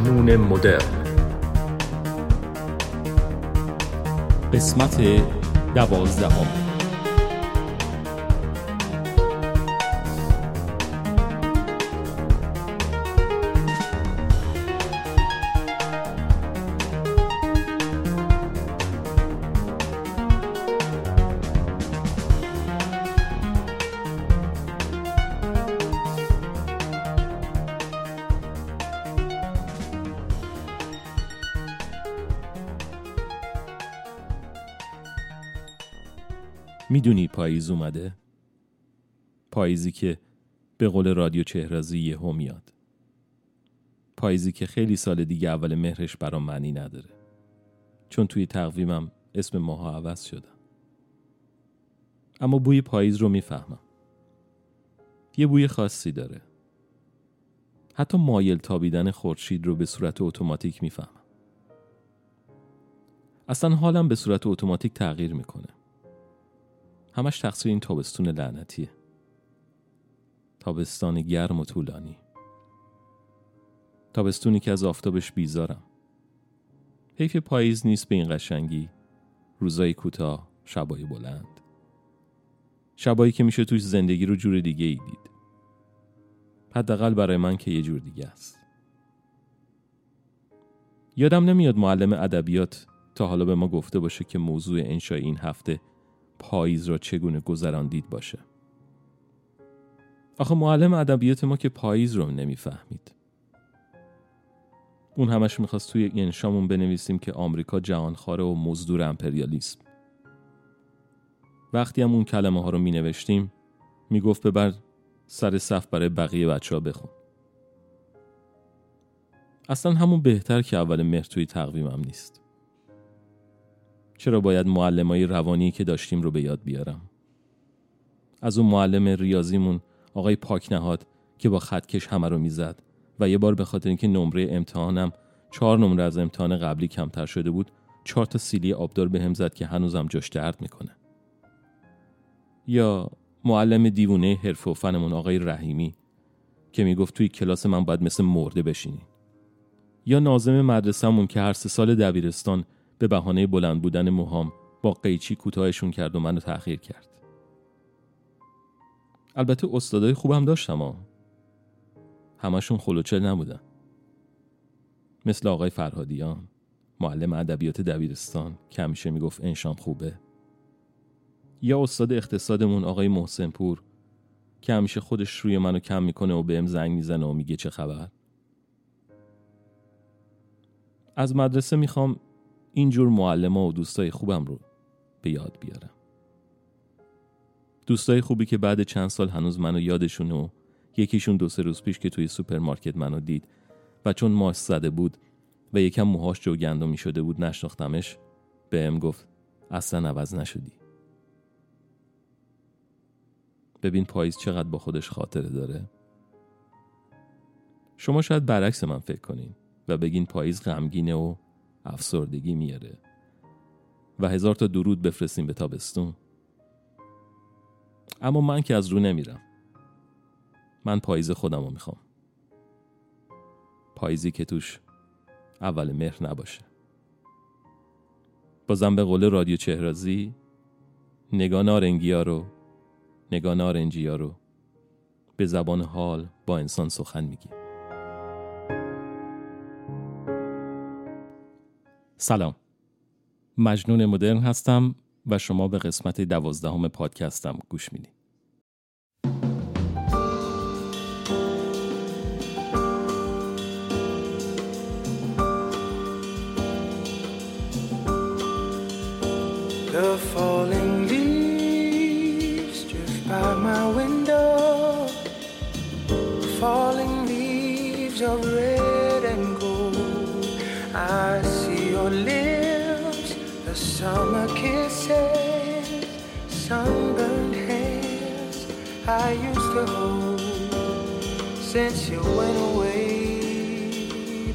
مجنون مدرن. قسمت دوازدهم. می‌دونی پاییز اومده؟ پاییزی که به قول رادیو چهرازی یهو میاد. پاییزی که خیلی سال دیگه اول مهرش برام معنی نداره. چون توی تقویمم اسم ماها عوض شده. اما بوی پاییز رو می‌فهمم. یه بوی خاصی داره. حتی مایل تابیدن خورشید رو به صورت اتوماتیک می‌فهمم. اصلا حالم به صورت اتوماتیک تغییر می‌کنه. همش تقصیر این تابستون لعنتیه. تابستان گرم و طولانی. تابستونی که از آفتابش بیزارم. حیف پاییز نیست به این قشنگی. روزای کوتاه شبای بلند. شبایی که میشه توش زندگی رو جور دیگه ای دید. حداقل برای من که یه جور دیگه است. یادم نمیاد معلم ادبیات تا حالا به ما گفته باشه که موضوع انشای این هفته پاییز را چگونه گذراندید باشه؟ آخه معلم ادبیات ما که پاییز رو نمی‌فهمید. اون همش می‌خواست توی انشامون بنویسیم که آمریکا جهانخواره و مزدور امپریالیسم. وقتی هم اون کلمه ها رو می نوشتیم می گفت ببر سر صف برای بقیه بچه ها بخون. اصلا همون بهتر که اول مهر توی تقویمم نیست. چرا باید معلمای روانی که داشتیم رو به یاد بیارم؟ از اون معلم ریاضیمون آقای پاک نهاد که با خطکش همه رو می‌زد و یه بار به خاطر اینکه نمره امتحانم چهار نمره از امتحان قبلی کمتر شده بود چهار تا سیلی آبدار به هم زد که هنوزم جاش درد می‌کنه. یا معلم دیوونه حرف و فنمون آقای رحیمی که می‌گفت توی کلاس من باید مثل مرده بشینین یا نازم مدرسهمون که هر سه سال دبیرستان به بهانه بلند بودن موهام با قیچی کوتاهشون کرد و منو تأخیر کرد. البته استادای خوبم داشتم ها. همشون خلوچل نبودن. مثل آقای فرهادیان معلم ادبیات دبیرستان که همیشه می‌گفت انشام خوبه. یا استاد اقتصادمون آقای محسن پور که همیشه خودش روی منو کم می‌کنه و بهم زنگ می‌زنه و میگه چه خبر. از مدرسه می‌خوام اینجور معلم و دوستای خوبم رو به یاد بیارم. دوستای خوبی که بعد چند سال هنوز منو یادشونه و یکیشون دو سه روز پیش که توی سوپرمارکت منو دید و چون ماسک زده بود و یکم موهاش جو گندمی شده بود نشناختمش ام گفت اصلا عوض نشدی. ببین پاییز چقدر با خودش خاطره داره. شما شاید برعکس من فکر کنین و بگین پاییز غمگینه و افسردگی میاره. و هزار تا درود بفرستیم به تابستون. اما من که از رو نمیرم. من پاییز خودم رو می‌خوام. پاییزی که توش اول مهر نباشه. بازم به قول رادیو چهرازی نگاه نارنگی ها رو نگاه نارنجی ها رو به زبان حال با انسان سخن میگیم. سلام. مجنون مدرن هستم و شما به قسمت دوازدهم پادکستم گوش می‌دید. Summer kisses, sunburned hands I used to hold. Since you went away,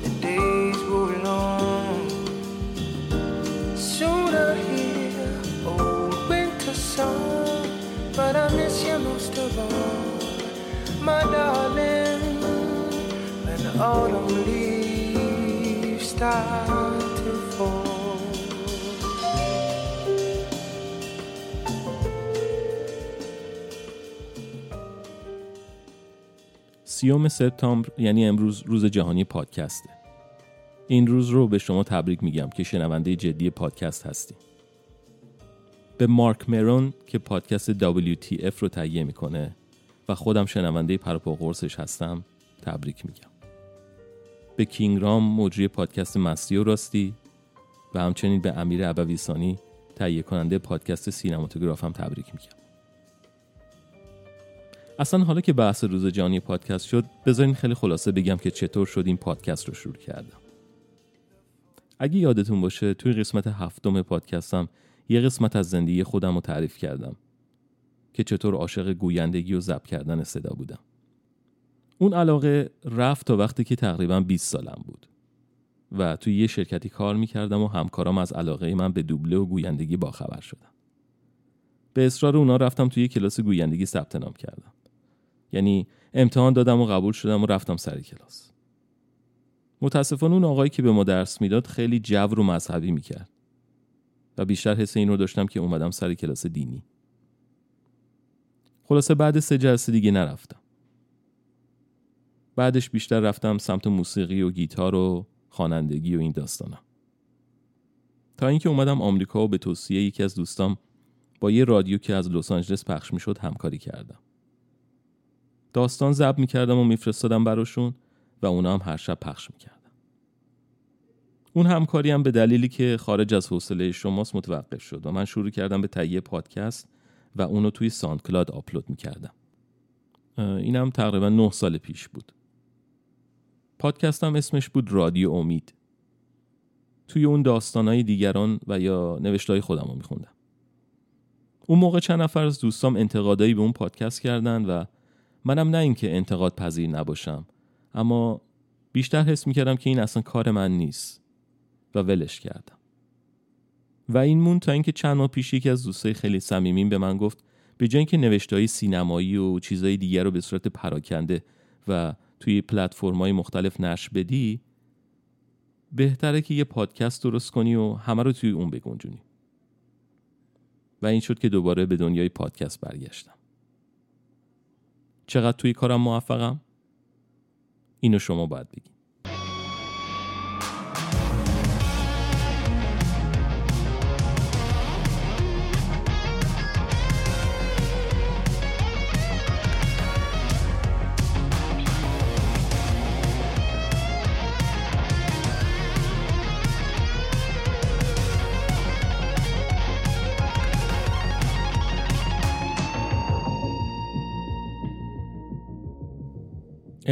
the days grew long. Soon I hear old winter song, but I miss you most of all, my darling. When autumn leaves sky سی‌ام سپتامبر یعنی امروز روز جهانی پادکسته. این روز رو به شما تبریک میگم که شنونده جدی پادکست هستی. به مارک مرون که پادکست WTF رو تهیه می‌کنه و خودم شنونده پروپا قرصش هستم تبریک میگم. به King Raam مجری پادکست مستی و راستی و همچنین به امیر ابویسانی تهیه کننده پادکست سینماتوگراف هم تبریک میگم. اصلا حالا که بحث روز جهانی پادکست شد بذارین خیلی خلاصه بگم که چطور شد این پادکست رو شروع کردم. اگه یادتون باشه توی قسمت هفتم پادکستم یه قسمت از زندگی خودم رو تعریف کردم که چطور عاشق گویندگی و ضبط کردن صدا بودم. اون علاقه رفت تا وقتی که تقریبا 20 سالم بود و توی یه شرکتی کار می‌کردم و همکارام از علاقه من به دوبله و گویندگی باخبر شدم. به اصرار اونا رفتم توی کلاس گویندگی ثبت نام کردم. یعنی امتحان دادم و قبول شدم و رفتم سر کلاس. متاسفانه اون آقایی که به ما درس می‌داد خیلی جبر و مذهبی می‌کرد و بیشتر حس این رو داشتم که اومدم سر کلاس دینی. خلاصه بعد سه جلسه دیگه نرفتم. بعدش بیشتر رفتم سمت موسیقی و گیتار و خوانندگی و این داستانا تا اینکه اومدم آمریکا و به توصیه یکی از دوستام با یه رادیو که از لس آنجلس پخش می‌شد همکاری کردم داستان ضبط می‌کردم و میفرستادم براشون و اونا هم هر شب پخش می‌کردن اون همکاری هم به دلیلی که خارج از حوصله شماست متوقف شد و من شروع کردم به تهیه پادکست و اونو توی SoundCloud آپلود می‌کردم. اینم تقریبا نه سال پیش بود. پادکستم اسمش بود رادیو امید. توی اون داستانهای دیگران و یا نوشتهای خودم رو میخوندم. اون موقع چند نفر از دوستام انتقادایی به اون پادکست کردن و منم نه اینکه انتقاد پذیر نباشم اما بیشتر حس می‌کردم که این اصلا کار من نیست و ولش کردم. و این مون تا اینکه چند ماه پیش یکی از دوستای خیلی صمیمین به من گفت به جای اینکه نوشتهای سینمایی و چیزهای دیگر رو به صورت پراکنده و توی پلتفرم‌های مختلف نشر بدی بهتره که یه پادکست درست کنی و همه رو توی اون بگنجونی. و این شد که دوباره به دنیای پادکست برگشتم. چقدر توی کارم موفقم؟ اینو شما باید بگی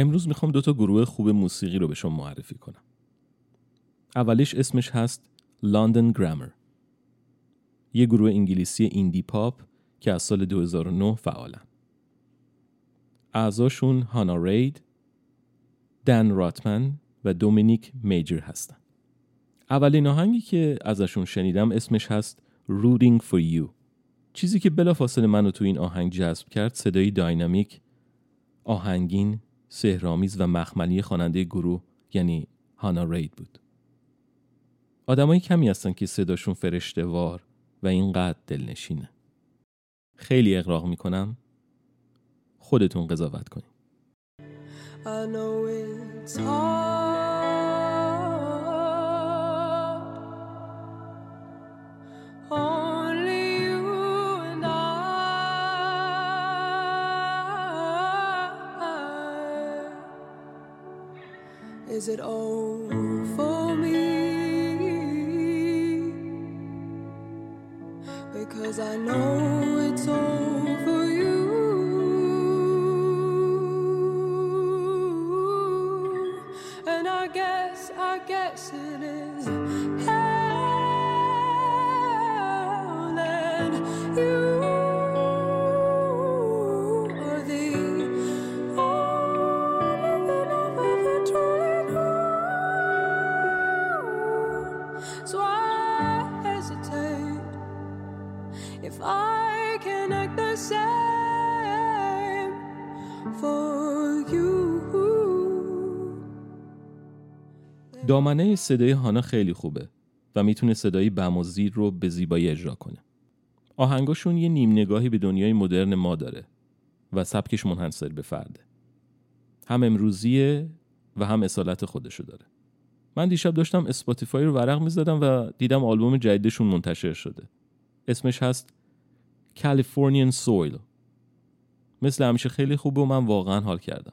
امروز می‌خوام دو تا گروه خوب موسیقی رو به شما معرفی کنم. اولیش اسمش هست لندن گرامر. یه گروه انگلیسی ایندی پاپ که از سال 2009 فعالن. اعضاشون هانا رید، دن راتمن و دومینیک میجر هستن. اولین آهنگی که ازشون شنیدم اسمش هست Rooting for You. چیزی که بلافاصله منو تو این آهنگ جذب کرد صدای داینامیک، آهنگین سهرامیز و مخملی خواننده گروه یعنی هانا رید بود. آدمایی کمی هستن که صداشون فرشته وار و اینقدر دلنشینه. خیلی اقراق می‌کنم. خودتون قضاوت کنید. Is it all for me? Because I know it's all دامنه صدای هانا خیلی خوبه و می‌تونه صدای بم و زیر رو به زیبایی اجرا کنه. آهنگاشون یه نیم نگاهی به دنیای مدرن ما داره و سبکش منحصر به فرده. هم امروزیه و هم اصالت خودشو داره. من دیشب داشتم اسپاتیفای رو ورق می‌زدم و دیدم آلبوم جدیدشون منتشر شده. اسمش هست Californian Soil. مثل همیشه خیلی خوبه و من واقعا حال کردم.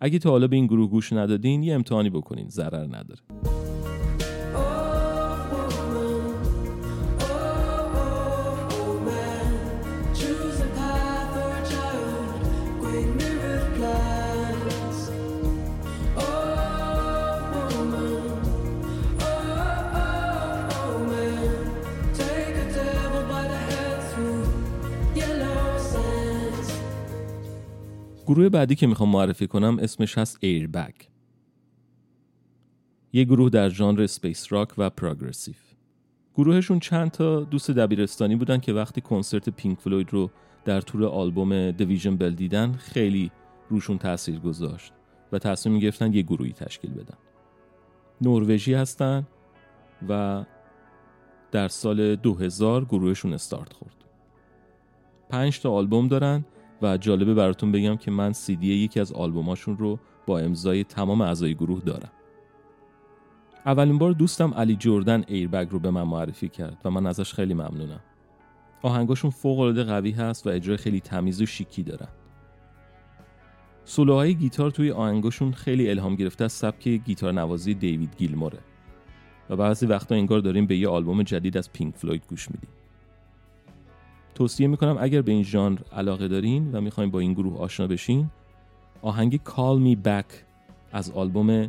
اگه تا حالا به این گروه گوش ندادین یه امتحانی بکنین ضرر نداره. گروه بعدی که می‌خوام معرفی کنم اسمش هست Airbag. یه گروه در ژانر space rock و progressive گروهشون چند تا دوست دبیرستانی بودن که وقتی کنسرت پینک فلوید رو در تور آلبوم Division Bell دیدن خیلی روشون تاثیر گذاشت و تصمیم گرفتن یه گروهی تشکیل بدن. نروژی هستن و در سال 2000 گروهشون استارت خورد. پنج تا آلبوم دارن و جالبه براتون بگم که من سیدی یکی از آلبوماشون رو با امضای تمام اعضای گروه دارم. اولین بار دوستم علی جردن ایربگ رو به من معرفی کرد و من ازش خیلی ممنونم. آهنگاشون فوق العاده قوی هست و اجرای خیلی تمیز و شیکی دارن. سولوهای گیتار توی آهنگاشون خیلی الهام گرفته از سبک گیتار نوازی دیوید گیلموره. و بعضی وقتا انگار داریم به یه آلبوم جدید از پینک فلوید گوش میدیم. توصیه می‌کنم اگر به این ژانر علاقه دارین و می‌خواین با این گروه آشنا بشین آهنگ Call Me Back از آلبوم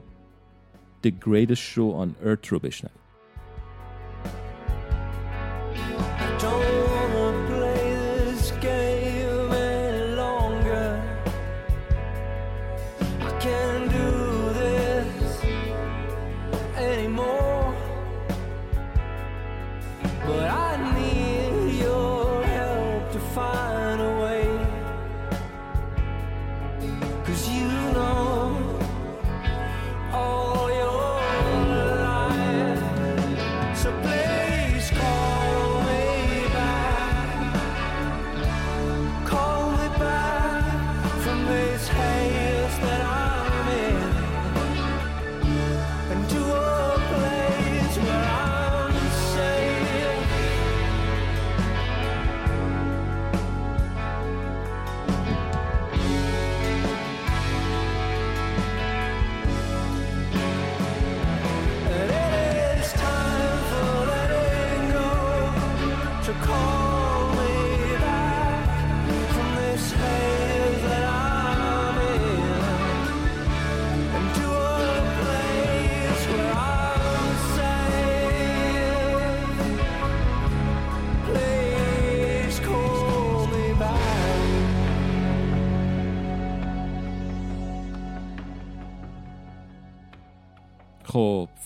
The Greatest Show on Earth رو بشنوید.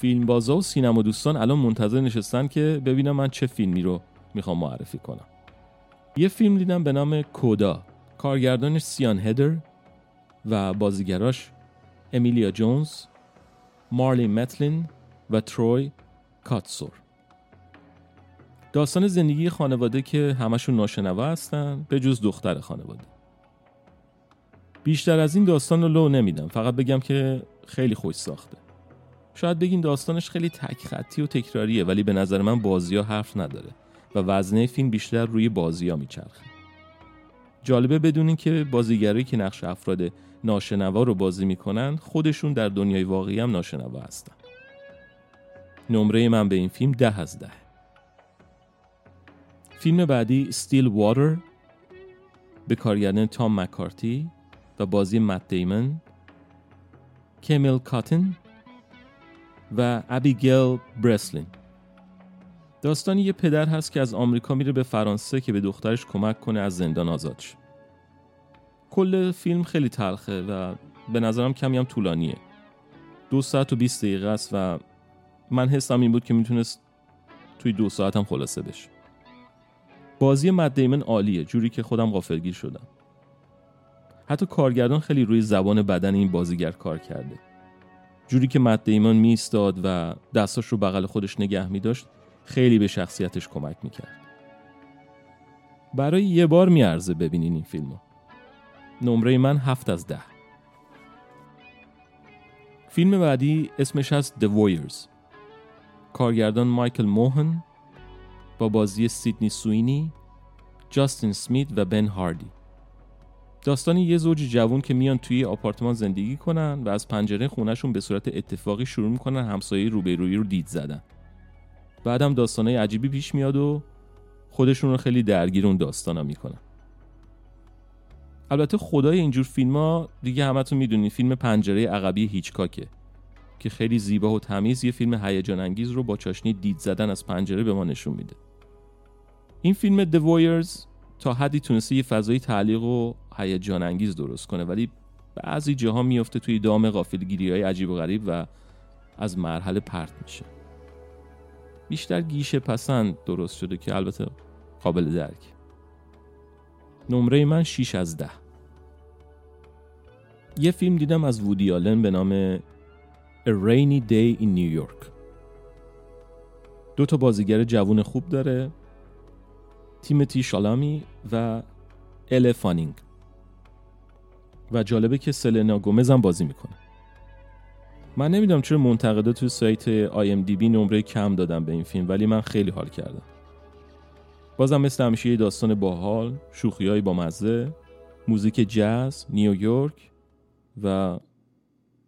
فیلم بازا و سینما دوستان الان منتظر نشستن که ببینم من چه فیلمی رو می‌خوام معرفی کنم. یه فیلم دیدم به نام کودا. کارگردانش سیان هدر و بازیگراش امیلیا جونز مارلی متلین و تروی کاتسور. داستان زندگی خانواده که همشون ناشنوا هستن به جز دختر خانواده. بیشتر از این داستان رو لو نمیدم. فقط بگم که خیلی خوش ساخته. شاید بگین داستانش خیلی تک خطی و تکراریه ولی به نظر من بازی ها حرف نداره و وزنه فیلم بیشتر روی بازی ها میچرخه. جالبه بدونین که بازیگرایی که نقش افراد ناشنوا رو بازی می‌کنن خودشون در دنیای واقعی هم ناشنوا هستن. نمره من به این فیلم ده از ده. فیلم بعدی ستیل واتر به کارگردان تام مکارتی و بازی مت دیمن کمیل کاتن و ابیگل برسلین داستان یه پدر هست که از آمریکا میره به فرانسه که به دخترش کمک کنه از زندان آزاد شه کل فیلم خیلی تلخه و به نظرم کمی هم طولانیه. دو ساعت و 20 دقیقه است و من حسم این بود که می‌تونست توی دو ساعت هم خلاصه بشه. بازی مد عالیه جوری که خودم غافلگیر شدم. حتی کارگردان خیلی روی زبان بدن این بازیگر کار کرده. جوری که مت دیمون میستاد و دستاش رو بغل خودش نگه می داشت خیلی به شخصیتش کمک می‌کرد. برای یه بار میارزه ببینین این فیلمو. نمره من هفت از ده. فیلم بعدی اسمش هست The Warriors. کارگردان مایکل موهن با بازی سیدنی سوینی جاستین سمیت و بن هاردی. داستان یه زوج جوون که میان توی آپارتمان زندگی کنن و از پنجره خونهشون به صورت اتفاقی شروع می‌کنن همسایه روبرویی رو دید زدن. بعدم داستانای عجیبی پیش میاد و خودشون رو خیلی درگیر اون داستانا می‌کنن. البته خدای اینجور فیلم ها دیگه همتون می‌دونید فیلم پنجره عقبی هیچکاکه که خیلی زیبا و تمیز یه فیلم هیجان انگیز رو با چاشنی دید زدن از پنجره به ما نشون میده. این فیلم The Warriors تا حدی تونسته یه فضای تعلیق و هیجان انگیز درست کنه. ولی بعضی جاها میفته توی دام غافلگیری های عجیب و غریب و از مرحله پرت میشه. بیشتر گیشه پسند درست شده که البته قابل درک. نمره من 6 از 10 یه فیلم دیدم از وودی آلن به نام A Rainy Day in New York. دو تا بازیگر جوون خوب داره. تیموتی شالامی و ال فانینگ. و جالبه که سلنا گومز هم بازی می‌کنه. من نمی‌دونم چرا منتقدا تو سایت IMDb نمره کم دادن به این فیلم ولی من خیلی حال کردم. بازم مثل همیشه یه داستان باحال شوخی با مزه موزیک جاز نیویورک و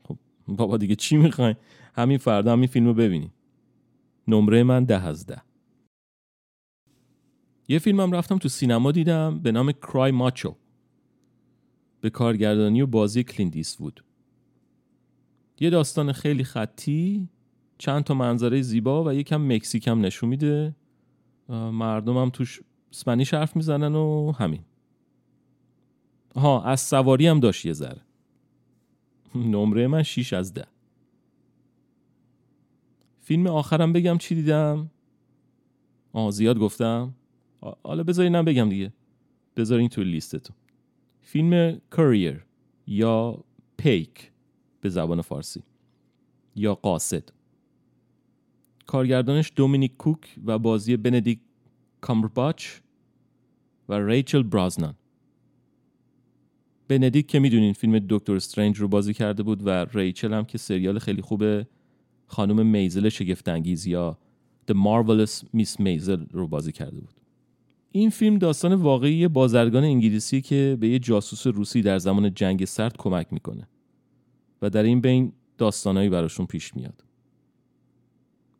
خب بابا دیگه چی می‌خواین همین فردا همین فیلم رو ببینیم. نمره من ده از ده. یه فیلمم رفتم تو سینما دیدم به نام Cry Macho به کارگردانی و بازی کلینت ایستوود یه داستان خیلی خطی چند تا منظره زیبا و یکم مکزیکم نشون میده. مردمم توش اسپانیش حرف می‌زنن و همین. ها از سواری هم داشت یه ذره. نمره من 6 از ده. فیلم آخرم بگم چی دیدم؟ آه زیاد گفتم. حالا بذارینم بگم دیگه. بذارین توی لیستتون. فیلم کریر یا پیک به زبان فارسی یا قاصد کارگردانش دومینیک کوک و بازی بندیک کامبرباچ و ریچل برازنان بندیک که می‌دونین فیلم دکتر استرنج رو بازی کرده بود و ریچل هم که سریال خیلی خوب خانم میزل شگفتانگیز یا The Marvelous Miss میزل رو بازی کرده بود. این فیلم داستان واقعی بازرگان انگلیسی که به یه جاسوس روسی در زمان جنگ سرد کمک می‌کنه. و در این بین داستانهایی براشون پیش میاد.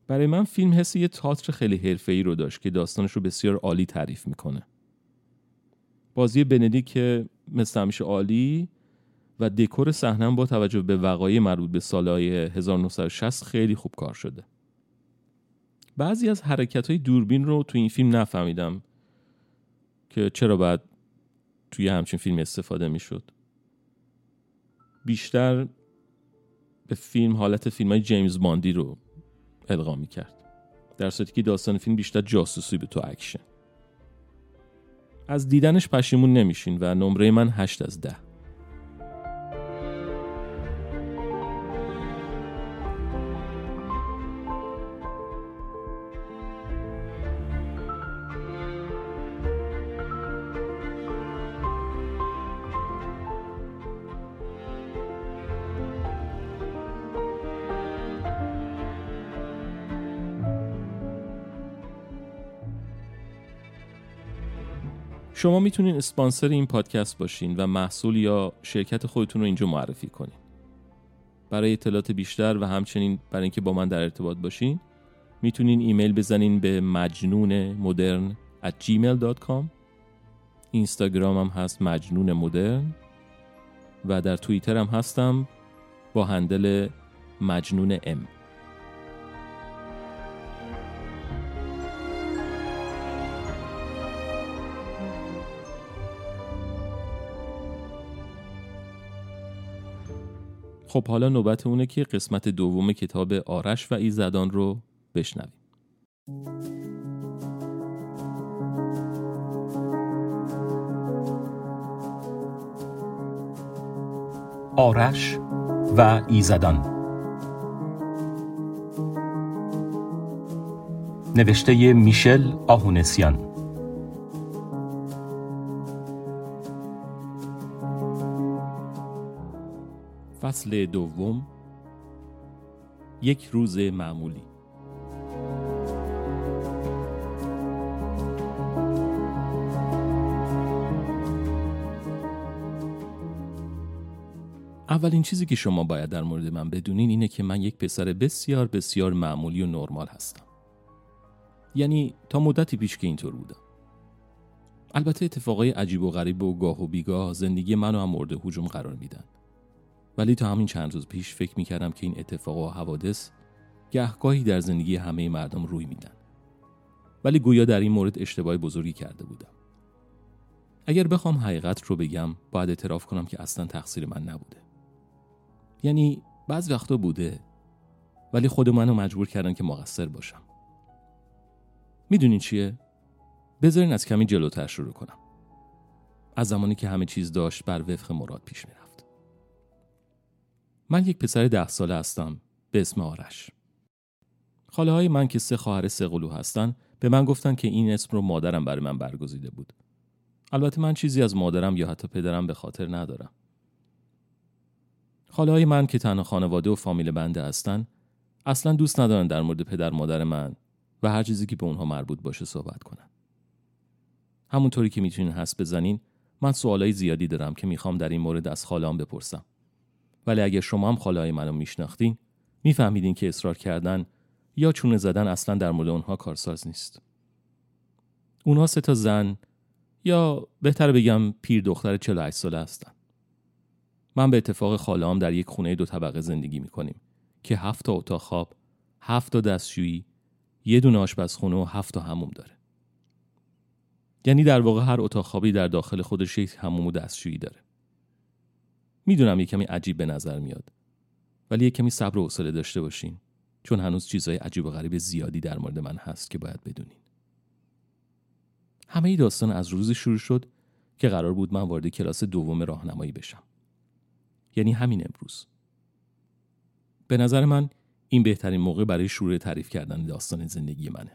برای من فیلم حس یه تاتر خیلی حرفه‌ای رو داشت که داستانش رو بسیار عالی تعریف می‌کنه. بازی بندیک که مثل همیشه عالی و دکور صحنه با توجه به وقایع مربوط به سالهای 1960 خیلی خوب کار شده. بعضی از حرکت های دوربین رو تو این فیلم نفهمیدم. که چرا باید توی همچین فیلم استفاده می‌شد؟ بیشتر به فیلم حالت فیلم های جیمز باندی رو القا می کرد در صورتی که داستان فیلم بیشتر جاسوسیه تا اکشن. از دیدنش پشیمون نمیشین و نمره من هشت از ده. شما می‌تونین اسپانسر این پادکست باشین و محصول یا شرکت خودتون رو اینجا معرفی کنین. برای اطلاعات بیشتر و همچنین برای اینکه با من در ارتباط باشین می‌تونین ایمیل بزنین به مجنون مدرن at gmail.com اینستاگرام هم هست مجنون مدرن و در توییتر هم هستم با هندل مجنون ام. خب حالا نوبت اونه که قسمت دوم کتاب آرش و ایزدان رو بشنویم. آرش و ایزدان. نوشته میشل آهونسیان. فصل دوم یک روز معمولی اولین چیزی که شما باید در مورد من بدونین اینه که من یک پسر بسیار بسیار معمولی و نرمال هستم. یعنی تا مدتی پیش که اینطور بودم. البته اتفاقای عجیب و غریب و گاه و بیگاه زندگی منو هم مورد هجوم قرار میدن. ولی تا همین چند روز پیش فکر می‌کردم که این اتفاق و حوادث گهگاهی در زندگی همه مردم روی میدن. ولی گویا در این مورد اشتباه بزرگی کرده بودم. اگر بخوام حقیقت رو بگم باید اعتراف کنم که اصلا تقصیر من نبوده. یعنی بعض وقتا بوده ولی خود منو مجبور کردن که مقصر باشم می‌دونین چیه؟ بذارین از کمی جلوتر شروع کنم از زمانی که همه چیز داشت بر وفق مراد پیش می‌رفت من یک پسر ده ساله هستم به اسم آرش خاله های من که سه خواهر سه قلو هستن به من گفتن که این اسم رو مادرم برای من برگزیده بود البته من چیزی از مادرم یا حتی پدرم به خاطر ندارم خاله من که تنها خانواده و فامیل بنده هستن اصلا دوست ندارن در مورد پدر مادر من و هر چیزی که به اونها مربوط باشه صحبت کنن. همونطوری که می‌تونین حس بزنین من سوالای زیادی دارم که می‌خوام در این مورد از خالهام بپرسم. ولی اگر شما هم خاله منو میشناختین میفهمیدین که اصرار کردن یا چونه زدن اصلا در مورد اونها کارساز نیست. اونها سه تا زن یا بهتر بگم پیر دختر 48 ساله هستن. من به اتفاق خالهام در یک خونه دو طبقه زندگی می کنیم که هفت تا اتاق خواب، هفت تا دستشویی، یه دونه آشپزخونه و هفت تا هموم داره. یعنی در واقع هر اتاق خوابی در داخل خودش یک هموم و دستشویی داره. می‌دونم یه کمی عجیب به نظر میاد. ولی یه کمی صبر و حوصله داشته باشین چون هنوز چیزهای عجیب و غریب زیادی در مورد من هست که باید بدونین. همه ای داستان از روزی شروع شد که قرار بود من وارد کلاس دوم راهنمایی بشم. یعنی همین امروز به نظر من این بهترین موقع برای شروع تعریف کردن داستان زندگی منه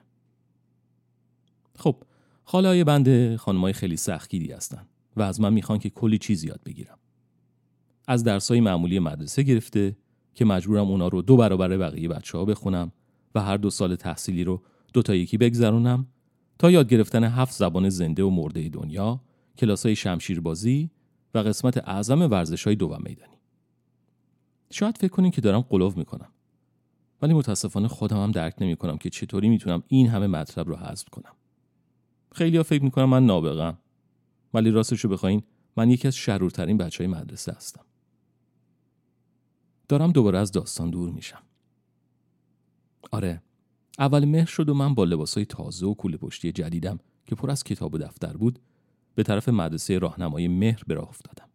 خب خاله بنده خانمای خیلی سختگیری هستن و از من می‌خوان که کلی چیز یاد بگیرم از درسای معمولی مدرسه گرفته که مجبورم اونا رو دو برابر بقیه بچه ها بخونم و هر دو سال تحصیلی رو دو تا یکی بگذرونم تا یاد گرفتن هفت زبان زنده و مرده دنیا کلاس های شمشیربازی و قسمت اعظم ورزش های دوم میدانی. شاید فکر کنین که دارم قلوف می‌کنم. ولی متاسفانه خودم هم درک نمی کنم که چطوری می‌تونم این همه مطلب رو حذف کنم. خیلی ها فکر می‌کنم من نابغم. ولی راستش رو بخواین من یکی از شرورترین بچه های مدرسه هستم. دارم دوباره از داستان دور میشم. آره اول مهر شد و من با لباسای تازه و کوله پشتی جدیدم که پر از کتاب و دفتر بود به طرف مدرسه راهنمای مهر به راه افتادم.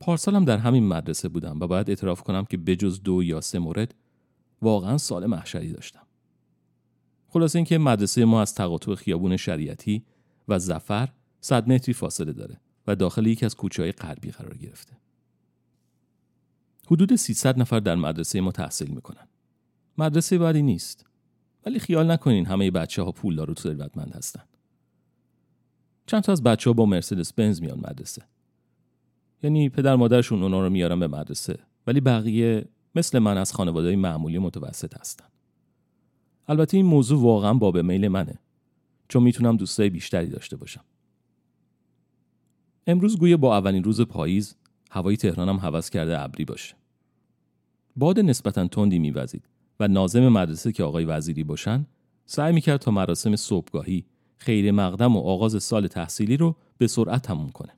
پارسالم در همین مدرسه بودم و باید اعتراف کنم که بجز دو یا سه مورد واقعا سال محشری داشتم. خلاصه اینکه مدرسه ما از تقاطع خیابون شریعتی و زفر صد متری فاصله داره و داخل یکی از کوچه های غربی قرار گرفته. حدود 300 نفر در مدرسه ما تحصیل می‌کنن. مدرسه بعدی نیست. ولی خیال نکنین همه بچه ها پولدار و ثروتمند هستن. چند تا از بچه ها با مرسدس بنز میان مدرسه یعنی پدر مادرشون اونا رو میارن به مدرسه ولی بقیه مثل من از خانواده معمولی متوسط هستن البته این موضوع واقعا باب میل منه چون می‌تونم دوستای بیشتری داشته باشم امروز گویا با اولین روز پاییز هوای تهرانم حوض کرده ابری باشه باد نسبتا تندی میوزید و نازم مدرسه که آقای وزیری باشن سعی می‌کرد تا مراسم صبحگاهی خیر مقدم و آغاز سال تحصیلی رو به سرعت تموم کنه.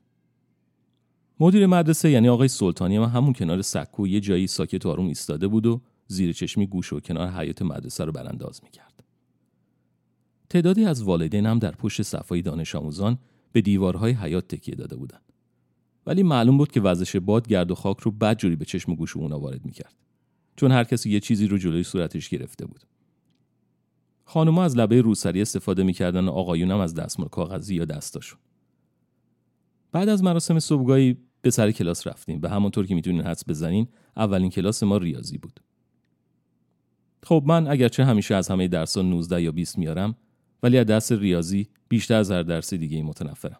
مدیر مدرسه یعنی آقای سلطانی هم همون کنار سکو یه جایی ساکت و آروم ایستاده بود و زیر چشمی گوش و کنار حیات مدرسه رو برانداز می‌کرد. تعدادی از والدین هم در پشت صفای دانش آموزان به دیوارهای حیات تکیه داده بودند. ولی معلوم بود که وزش باد گرد و خاک رو بدجوری به چشم و گوش اونا وارد می‌کرد. چون هر کسی یه چیزی رو جلوی صورتش گرفته بود. خانوما از لبه روسری استفاده می‌کردن و آقایونم از دستمال کاغذی یا دستاشون بعد از مراسم صبحگاهی به سر کلاس رفتیم و همونطور که می‌تونین حدس بزنین اولین کلاس ما ریاضی بود خب من اگرچه همیشه از همه درس 19 یا 20 میارم ولی از درس ریاضی بیشتر از هر درس دیگه متنفرم.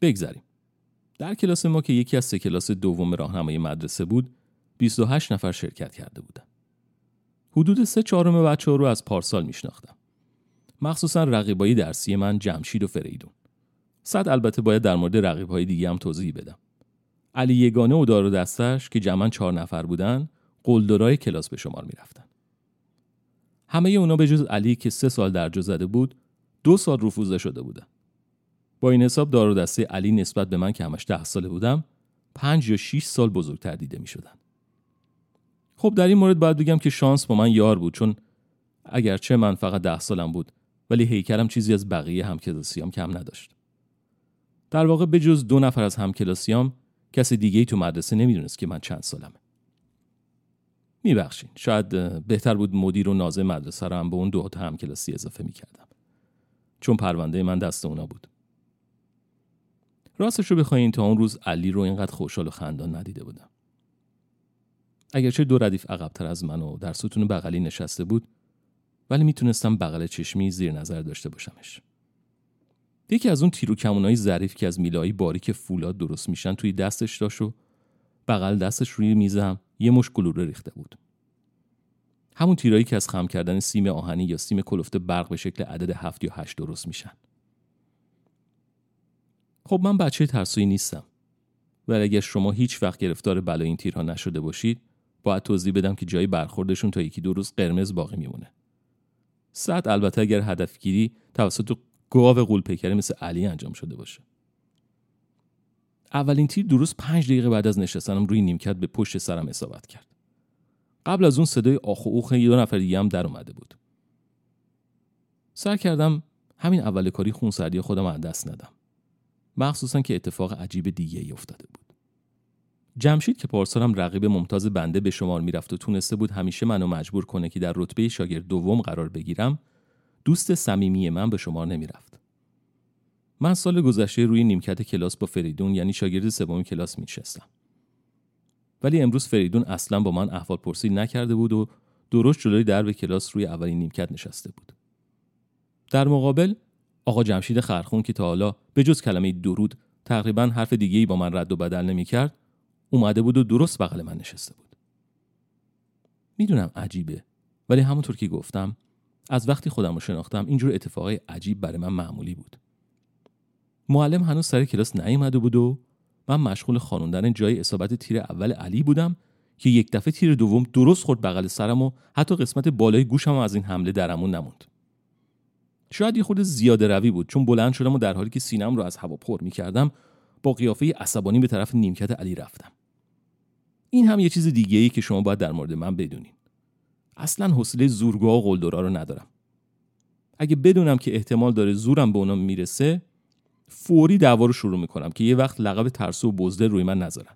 بگذریم. در کلاس ما که یکی از سه کلاس دوم راهنمای مدرسه بود 28 نفر شرکت کرده بودن. حدود سه چهارم بچه ها رو از پارسال میشناختم. مخصوصا رقیبایی درسی من جمشید و فریدون. صد البته باید در مورد رقیبهای دیگه هم توضیح بدم. علی یگانه و دار و دستش که جمعا چهار نفر بودن قلدرای کلاس به شمار می‌رفتن. همه اونا به جز علی که سه سال درجا زده بود دو سال رفوزه شده بودن. با این حساب دار و دسته علی نسبت به من که همش ده ساله بودم پنج یا 6 سال بزرگتر دیده می شدن. خب در این مورد باید بگم که شانس با من یار بود چون اگرچه من فقط ده سالم بود ولی هیکلم چیزی از بقیه همکلاسیام کم نداشت. در واقع به جز دو نفر از همکلاسیام کسی دیگه ای تو مدرسه نمی‌دونست که من چند سالمه. میبخشین شاید بهتر بود مدیر و نازه مدرسه رو هم به اون دو تا همکلاسی اضافه می‌کردم. چون پرونده من دست اونا بود. راستش رو بخواین تا اون روز علی رو اینقدر خوشحال و خندان ندیده بودم. اگرچه دو ردیف عقبتر از من و در ستون بغلی نشسته بود ولی می‌تونستم بغل چشمی زیر نظر داشته باشمش. یکی از اون تیرو کمونای ظریف که از میلایی باریک فولاد درست میشن توی دستش داشت و بغل دستش روی میزم یه مش گلوله ریخته بود. همون تیرایی که از خم کردن سیم آهنی یا سیم کلفته برق به شکل عدد هفت یا هشت درست میشن. خب من بچه ترسویی نیستم. ولی اگر شما هیچ وقت گرفتار بلای این تیرها نشده باشید باید توضیح بدم که جای برخوردشون تا یکی دو روز قرمز باقی میمونه. صد البته اگر هدفگیری توسط گاو قول پیکره مثل علی انجام شده باشه. اولین تیر درست پنج دقیقه بعد از نشستنم روی نیمکت به پشت سرم اصابت کرد. قبل از اون صدای آخ و اوخ یه دو نفر دیگه هم در اومده بود. سر کردم همین اول کاری خونسردی خودم از دست ندم. مخصوصا که اتفاق عجیب دیگه ای افتاده بود. جمشید که پارسالم رقیب ممتاز بنده به شمار می‌رفت و تونسته بود همیشه منو مجبور کنه که در رتبه شاگرد دوم قرار بگیرم دوست صمیمی من به شمار نمی‌رفت. من سال گذشته روی نیمکت کلاس با فریدون یعنی شاگرد سوم کلاس میشستم ولی امروز فریدون اصلا با من احوال پرسی نکرده بود و درست جلوی درب کلاس روی اولین نیمکت نشسته بود. در مقابل آقا جمشید خرخون که تا حالا به جز کلمه درود تقریبا حرف دیگه ای با من رد و بدل نمی‌کرد اومده بود و درست بغل من نشسته بود. می‌دونم عجیبه ولی همونطور که گفتم از وقتی خودم رو شناختم اینجور اتفاقای عجیب برای من معمولی بود. معلم هنوز سر کلاس نیومده بود و من مشغول خانوندن جای اصابت تیر اول علی بودم که یک دفعه تیر دوم درست خورد بغل سرم و حتی قسمت بالای گوشم از این حمله درمون نموند. شاید یه خود زیاده روی بود چون بلند شدم و در حالی که سینم رو از هوا پر می‌کردم با قیافه عصبانی به طرف نیمکت علی رفتم. این هم یه چیز دیگه ای که شما باید در مورد من بدونین. اصلا حوصله زورگوها و قلدرا رو ندارم. اگه بدونم که احتمال داره زورم به اونا می‌رسه فوری دعوا رو شروع می‌کنم که یه وقت لقب ترسو و بزدل روی من نذارن.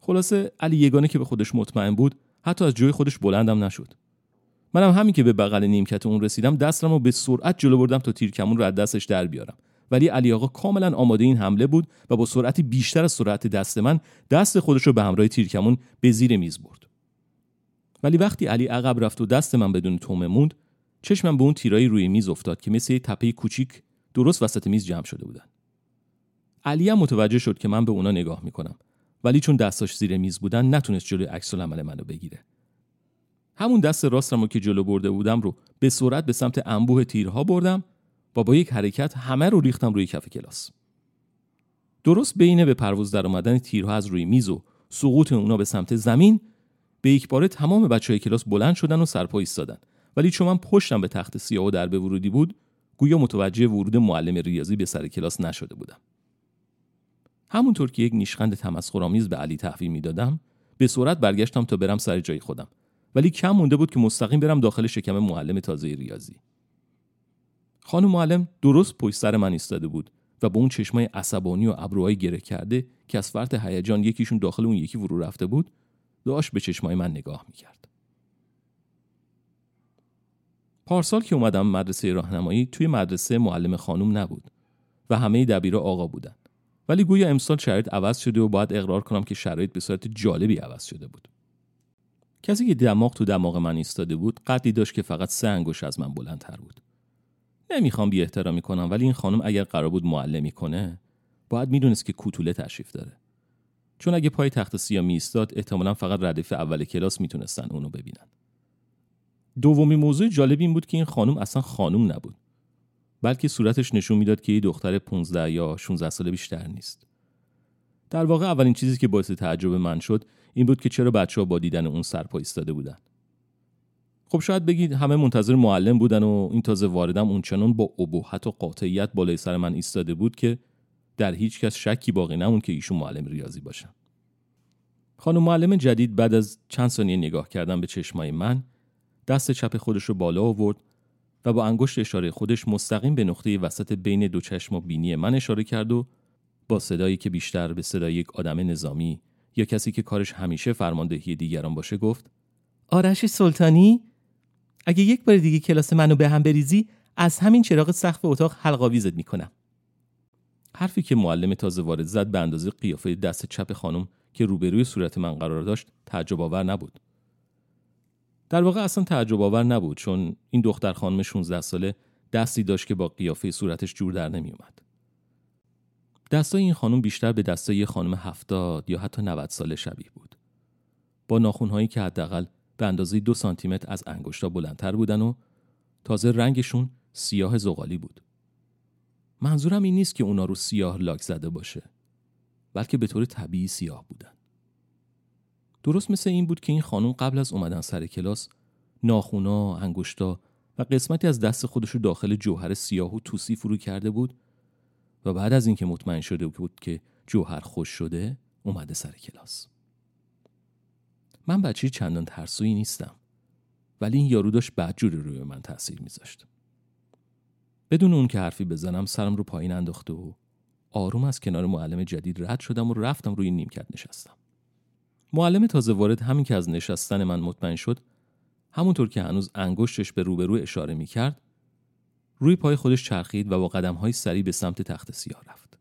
خلاصه علی یگانه که به خودش مطمئن بود حتی از جای خودش بلندم نشد. منم همین که به بغل نیمکت اون رسیدم دستم رو به سرعت جلو بردم تا تیرکمون رو از دستش در بیارم. ولی علی آقا کاملا آماده این حمله بود و با سرعتی بیشتر از سرعت دست من دست خودش رو به همراه تیرکمون به زیر میز برد. ولی وقتی علی عقب رفت و دست من بدون تومه موند چشمم به اون تیرایی روی میز افتاد که مثل تپه کوچیک درست وسط میز جمع شده بودن. علی هم متوجه شد که من به اونا نگاه می‌کنم ولی چون دستاش زیر میز بودن نتونست جلوی عکس العمل منو بگیره. همون دست راستم رو که جلو برده بودم رو به سرعت به سمت انبوه تیرها بردم و با یک حرکت همه رو ریختم روی کف کلاس. درست بین به پرواز در اومدن تیرها از روی میز و سقوط اونا به سمت زمین به یک باره تمام بچه های کلاس بلند شدن و سرپا ایستادن. ولی چون من پشتم به تخت سیاه و در به ورودی بود گویا متوجه ورود معلم ریاضی به سر کلاس نشده بودم. همونطور که یک نیشخند تمسخرآمیز به علی تحویل می‌دادم به سرعت برگشتم تا برم سر جای خودم. ولی کم مونده بود که مستقیم برم داخل شکم معلم تازه ریاضی. خانم معلم درست پشت سر من ایستاده بود و با اون چشمای عصبانی و ابروهای گره کرده که از فرط هیجان یکیشون داخل اون یکی فرو رفته بود داشت به چشمای من نگاه می‌کرد. پارسال که اومدم مدرسه راهنمایی توی مدرسه معلم خانم نبود و همه دبیرا آقا بودن. ولی گویا امسال شرایط عوض شده و باید اقرار کنم که شرایط به صورت جالبی عوض شده بود. کسی که دماغ تو دماغ من ایستاده بود قدی داشت که فقط سه انگوش از من بلندتر بود. نمی‌خوام بی احترامی کنم ولی این خانم اگر قرار بود معلمی کنه باید می‌دونست که کوتوله تشریف داره. چون اگه پای تخت سیاه میستاد احتمالا فقط ردیف اول کلاس می‌تونستن اونو ببینن. دومی موضوع جالب این بود که این خانم اصلا خانم نبود بلکه صورتش نشون می‌داد که یه دختر 15 یا 16 ساله بیشتر نیست. در واقع اولین چیزی که باعث تعجب من شد این بود که چرا بچه ها با دیدن اون سرپا ایستاده بودن. خب شاید بگید همه منتظر معلم بودن و این تازه واردم اونچنان با ابهت و قاطعیت بالای سر من ایستاده بود که در هیچ کس شکی باقی نمون که ایشون معلم ریاضی باشن. خانم معلم جدید بعد از چند ثانیه نگاه کردن به چشمای من دست چپ خودش رو بالا آورد و با انگشت اشاره خودش مستقیم به نقطه وسط بین دو چشم و بینی من اشاره کرد و با صدایی که بیشتر به صدای یک آدم نظامی یا کسی که کارش همیشه فرماندهی دیگران باشه گفت آرش سلطانی؟ اگه یک بار دیگه کلاس منو به هم بریزی از همین چراغ سقف اتاق حلقاویزت می‌کنم حرفی که معلم تازه وارد زد به اندازه قیافه دست چپ خانم که روبروی صورت من قرار داشت تعجب آور نبود در واقع اصلا تعجب آور نبود چون این دختر خانم 16 ساله دستی داشت که با قیافه صورتش جور در نمی اومد. دستای این خانم بیشتر به دستای خانم هفتاد یا حتی 90 ساله شبیه بود. با ناخونهایی که حداقل به اندازه دو سانتیمتر از انگشتا بلندتر بودن و تازه رنگشون سیاه زغالی بود. منظورم این نیست که اونا رو سیاه لاک زده باشه بلکه به طور طبیعی سیاه بودن. درست مثل این بود که این خانم قبل از اومدن سر کلاس ناخونا، انگشتا و قسمتی از دست خودش رو داخل جوهر سیاه و توسی فرو کرده بود و بعد از اینکه مطمئن شده بود که جوهر خوش شده اومده سر کلاس. من بچه چندان ترسویی نیستم ولی این یارو داشت بدجوری روی من تاثیر میذاشت. بدون اون که حرفی بزنم سرم رو پایین انداخته و آروم از کنار معلم جدید رد شدم و رفتم روی نیمکت نشستم. معلم تازه وارد همین که از نشستن من مطمئن شد همونطور که هنوز انگشتش به روبرو اشاره می کرد روی پای خودش چرخید و با قدم های سریع به سمت تخت سیاه رفت.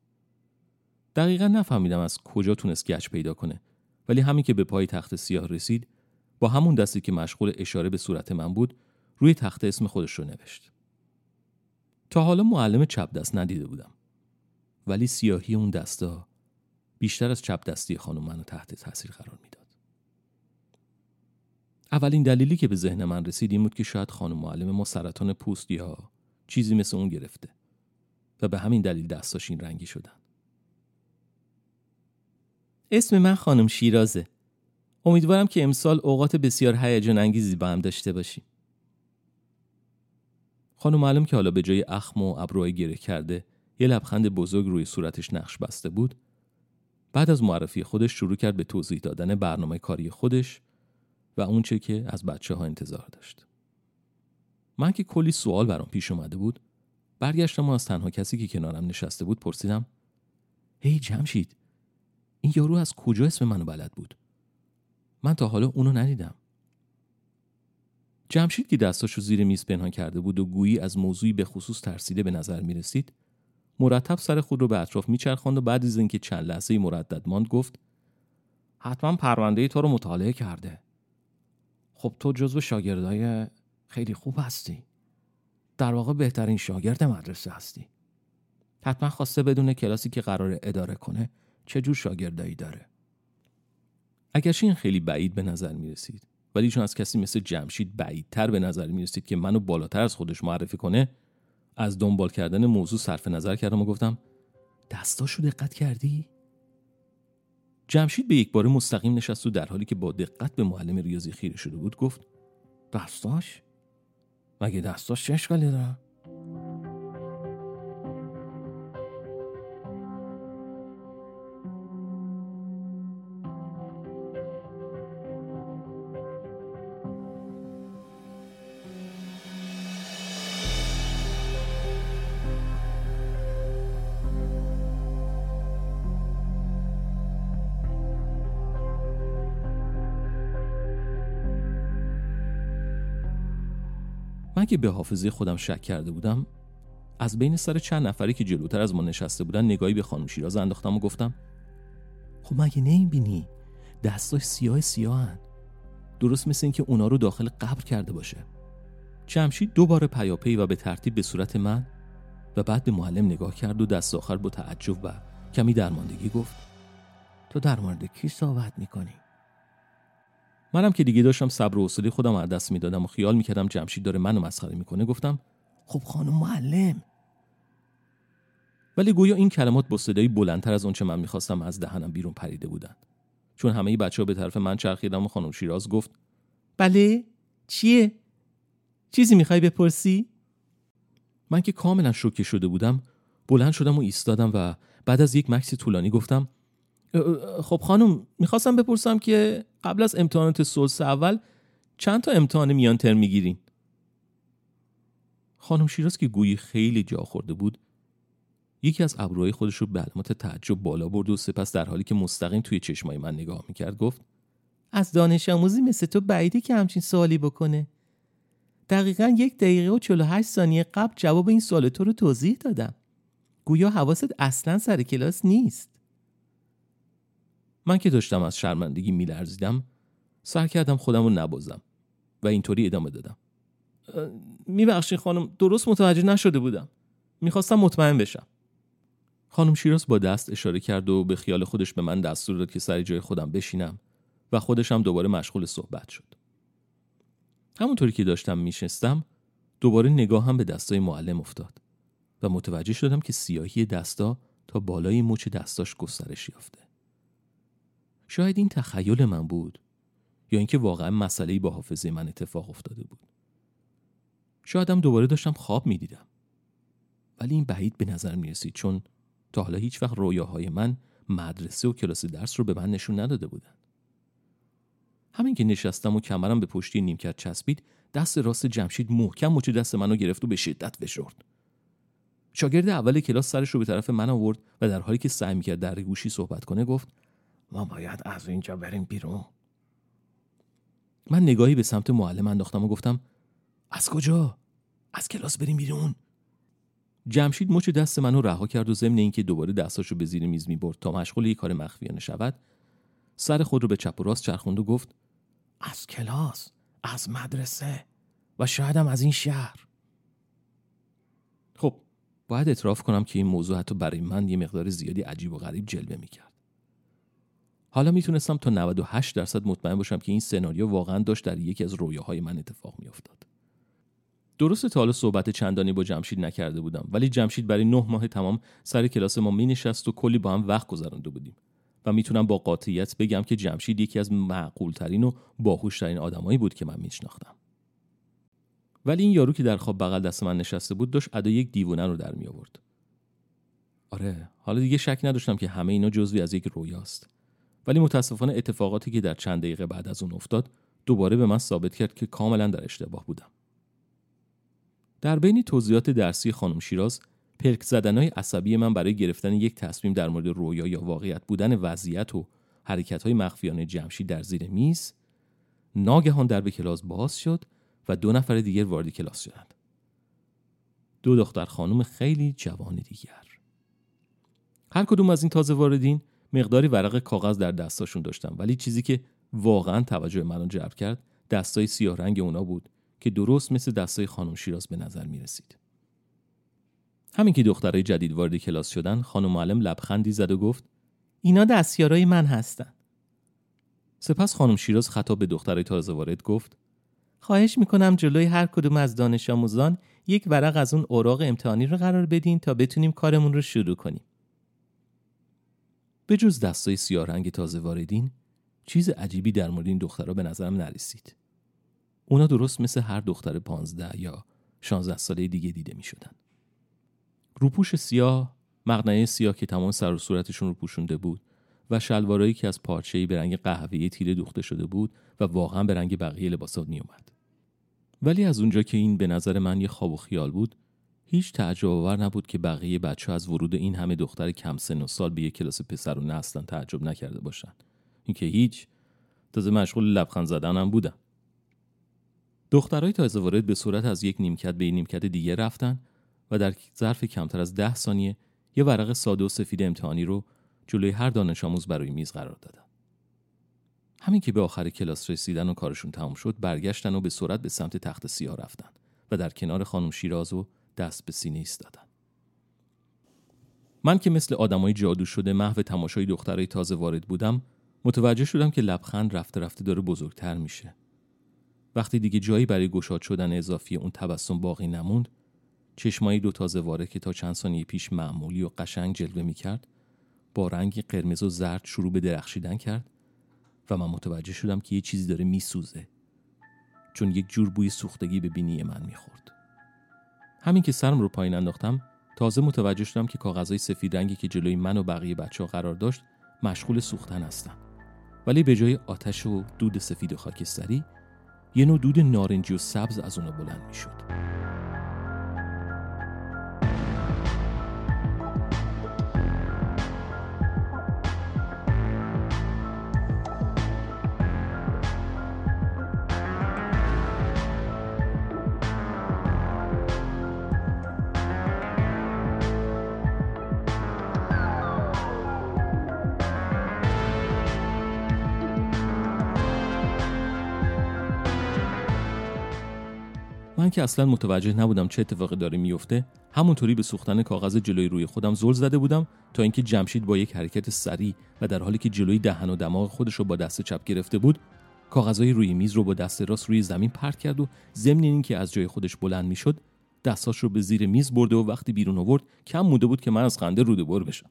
دقیقا نفهمیدم از کجا تونست گچ پیدا کنه ولی همین که به پای تخت سیاه رسید با همون دستی که مشغول اشاره به صورت من بود روی تخت اسم خودش رو نوشت. تا حالا معلم چپ دست ندیده بودم ولی سیاهی اون دستا بیشتر از چپ دستی خانم منو تحت تاثیر قرار می‌داد. اولین دلیلی که به ذهن من رسید این بود که شاید خانم معلم ما سرطان پوست یا چیزی مثل اون گرفته و به همین دلیل دستاش این رنگی شدن. اسم من خانم شیرازه. امیدوارم که امسال اوقات بسیار هیجان انگیزی با هم داشته باشیم. خانم معلم که حالا به جای اخم و ابروهای گره کرده یه لبخند بزرگ روی صورتش نقش بسته بود بعد از معرفی خودش شروع کرد به توضیح دادن برنامه کاری خودش و اونچه که از بچه ها انتظار داشت. من که کلی سوال برام پیش اومده بود برگشتم و از تنها کسی که کنارم نشسته بود پرسیدم هی جمشید این یارو از کجا اسم منو بلد بود؟ من تا حالا اونو ندیدم. جمشید که دستاشو زیر میز پنهان کرده بود و گویی از موضوعی به خصوص ترسیده به نظر می رسید مرتب سر خود رو به اطراف میچرخاند و بعد از اینکه چند لحظه مردد ماند گفت حتما پرونده تو رو مطالعه کرده. خب تو جزو شاگردای خیلی خوب هستی. در واقع بهترین شاگرد مدرسه هستی. حتما خواسته بدون کلاسی که قرار اداره کنه چه جور شاگردایی داره اگرچه این خیلی بعید به نظر می رسید ولی چون از کسی مثل جمشید بعیدتر به نظر می رسید که منو بالاتر از خودش معرفی کنه از دنبال کردن موضوع صرف نظر کردم و گفتم دستاشو دقت کردی؟ جمشید به یک بار مستقیم نشست و در حالی که با دقت به معلم ریاضی خیره شده بود گفت دستاش؟ مگه دستاش چه اشکالی دارم؟ که به حافظه خودم شک کرده بودم از بین سر چند نفری که جلوتر از ما نشسته بودن نگاهی به خانم شیراز انداختم و گفتم خب مگه نمی‌بینی؟ دستاش سیاه سیاهن درست مثل اینکه اونا رو داخل قبر کرده باشه. جمشید دوباره پیاپی و به ترتیب به صورت من و بعد به معلم نگاه کرد و دست آخر با تعجب و کمی درماندگی گفت. تو در مورد کی صحبت می‌کنی؟ منم که دیگه داشتم صبر و حوصله خودم از دست می‌دادم و خیال می‌کردم جمشید داره منو مسخره می‌کنه گفتم خب خانم معلم. ولی گویا این کلمات با صدایی بلندتر از اونچه من می‌خواستم از دهنم بیرون پریده بودند. چون همه بچه ها به طرف من چرخیدم و خانم شیراز گفت بله چیه؟ چیزی می‌خوای بپرسی؟ من که کاملا شوکه شده بودم بلند شدم و ایستادم و بعد از یک مکسی طولانی گفتم خب خانم می‌خواستم بپرسم که قبل از امتحانات سلس اول چند تا امتحان میان ترم می‌گیرین؟ خانم شیراز که گویی خیلی جا خورده بود یکی از ابروهای خودش رو به علامت تعجب بالا برد و سپس در حالی که مستقیم توی چشمای من نگاه می‌کرد گفت از دانش آموزی مثل تو بعیده که همچین سوالی بکنه. دقیقا یک دقیقه و 48 ثانیه قبل جواب این سوال تو رو توضیح دادم. گویا حواست اصلا سر کلاس نیست. من که داشتم از شرمندگی میلرزیدم سر کردم خودم رو نبازم و اینطوری ادامه دادم. میبخشید خانم درست متوجه نشده بودم. می‌خواستم مطمئن بشم. خانم شیراز با دست اشاره کرد و به خیال خودش به من دستور داد که سر جای خودم بشینم و خودشم دوباره مشغول صحبت شد. همونطوری که داشتم میشستم دوباره نگاهم به دستای معلم افتاد و متوجه شدم که سیاهی دستا تا بالای مچ دستاش گسترش یافته. شاید این تخیل من بود یا اینکه واقعا مسئله با حافظه من اتفاق افتاده بود. شایدم دوباره داشتم خواب می‌دیدم. ولی این بعید به نظر می رسید چون تا حالا هیچ وقت رویاهای من مدرسه و کلاس درس رو به من نشون نداده بودن همین که نشستم و کمرم به پشتی نیمکت چسبید دست راست جمشید محکم مچ دست منو گرفت و به شدت فشرد. شاگرد اول کلاس سرش رو به طرف من آورد و در حالی که سعی می‌کرد در گوشی صحبت کنه گفت ما باید از اینجا بریم بیرون. من نگاهی به سمت معلم انداختم و گفتم از کجا؟ از کلاس بریم بیرون. جمشید مچ دست منو رها کرد و ضمن اینکه دوباره دستاشو به زیر میز می‌برد تا مشغول یک کار مخفیانه شود سر خود رو به چپ و راست چرخوند و گفت از کلاس از مدرسه و شایدم از این شهر. خب باید اعتراف کنم که این موضوع حتی برای من یه مقدار زیادی عجیب و غریب جلوه می‌کرد. حالا می‌تونستم تا 98 درصد مطمئن باشم که این سناریو واقعا داشت در یکی از رویاهای من اتفاق میافتاد. درست تا حالا صحبت چندانی با جمشید نکرده بودم ولی جمشید برای نه ماه تمام سر کلاس ما می نشست و کلی با هم وقت گذرانده بودیم و می‌تونم با قاطعیت بگم که جمشید یکی از معقولترین و باهوشترین آدمایی بود که من میشناختم. ولی این یارو که در خواب بغل دست من نشسته بود داشت ادا یک دیوونه رو در می آورد آره حالا دیگه شک نداشتم که همه اینا جزوی از یک رویاست. ولی متاسفانه اتفاقاتی که در چند دقیقه بعد از اون افتاد دوباره به من ثابت کرد که کاملا در اشتباه بودم. در بین توضیحات درسی خانم شیراز پلک زدنهای عصبی من برای گرفتن یک تصمیم در مورد رویا یا واقعیت بودن وضعیت و حرکت های مخفیانه جمشی در زیر میز ناگهان در به کلاس باز شد و دو نفر دیگر وارد کلاس شدند. دو دختر خانم خیلی جوان دیگر. هر کدوم از این تازه واردین مقداری ورق کاغذ در دستاشون داشتم ولی چیزی که واقعا توجه منو جلب کرد دستای سیاه رنگ اونا بود که درست مثل دستای خانم شیراز به نظر می رسید. همین که دخترای جدید وارد کلاس شدن خانم معلم لبخندی زد و گفت اینا دستیارای من هستن. سپس خانم شیراز خطاب به دخترای تازه وارد گفت خواهش می‌کنم جلوی هر کدوم از دانش آموزان یک ورق از اون اوراق امتحانی رو قرار بدین تا بتونیم کارمون رو شروع کنیم. به جز دستای سیاه رنگ تازه واردین چیز عجیبی در مورد این دخترها به نظرم نرسید. اونا درست مثل هر دختر پانزده یا شانزده ساله دیگه دیده می شدن. روپوش سیاه، مقنعه سیاه که تمام سر و صورتشون رو پوشونده بود و شلوارایی که از پارچه‌ای به رنگ قهوه‌ای تیره دوخته شده بود و واقعا به رنگ بقیه لباسات می. ولی از اونجا که این به نظر من یه خواب و خیال بود هیچ تعجب آور نبود که بقیه بچه از ورود این همه دختر کم سن و سال به یک کلاس پسرونه اصلا تعجب نکرده باشن. اینکه هیچ تازه مشغول لبخند زدنم بودن دخترهای تازه وارد به صورت از یک نیمکت به یک نیمکت دیگه رفتن و در ظرف کمتر از ده ثانیه یه ورق ساده و سفید امتحانی رو جلوی هر دانش آموز برای میز قرار دادن. همین که به آخر کلاس رسیدن و کارشون تمام شد برگشتن و به سرعت به سمت تخت سیاه رفتن و در کنار خانم شیراز و دست به سینه ایستادن. من که مثل آدمای جادو شده محو تماشای دخترای تازه وارد بودم متوجه شدم که لبخند رفته رفته داره بزرگتر میشه. وقتی دیگه جایی برای گشاد شدن اضافی اون تبسم باقی نموند چشمایی دو تازه واره که تا چند ثانیه پیش معمولی و قشنگ جلوه می‌کرد با رنگ قرمز و زرد شروع به درخشیدن کرد و من متوجه شدم که یه چیزی داره میسوزه چون یک جور بوی سوختگی به بینی من می‌خورد. همین که سرم رو پایین انداختم تازه متوجه شدم که کاغذهای سفید رنگی که جلوی من و بقیه بچه ها قرار داشت مشغول سوختن هستن ولی به جای آتش و دود سفید و خاکستری یه نوع دود نارنجی و سبز از اونا بلند می‌شد. من که اصلا متوجه نبودم چه اتفاقی داره میفته همونطوری به سوختن کاغذ جلوی روی خودم زل زده بودم تا اینکه جمشید با یک حرکت سریع و در حالی که جلوی دهن و دماغ خودش رو با دست چپ گرفته بود کاغذهای روی میز رو با دست راست روی زمین پرت کرد و ضمن اینکه از جای خودش بلند می‌شد دستاش رو به زیر میز برده و وقتی بیرون آورد کم مونده بود که من از خنده روده بر بشم.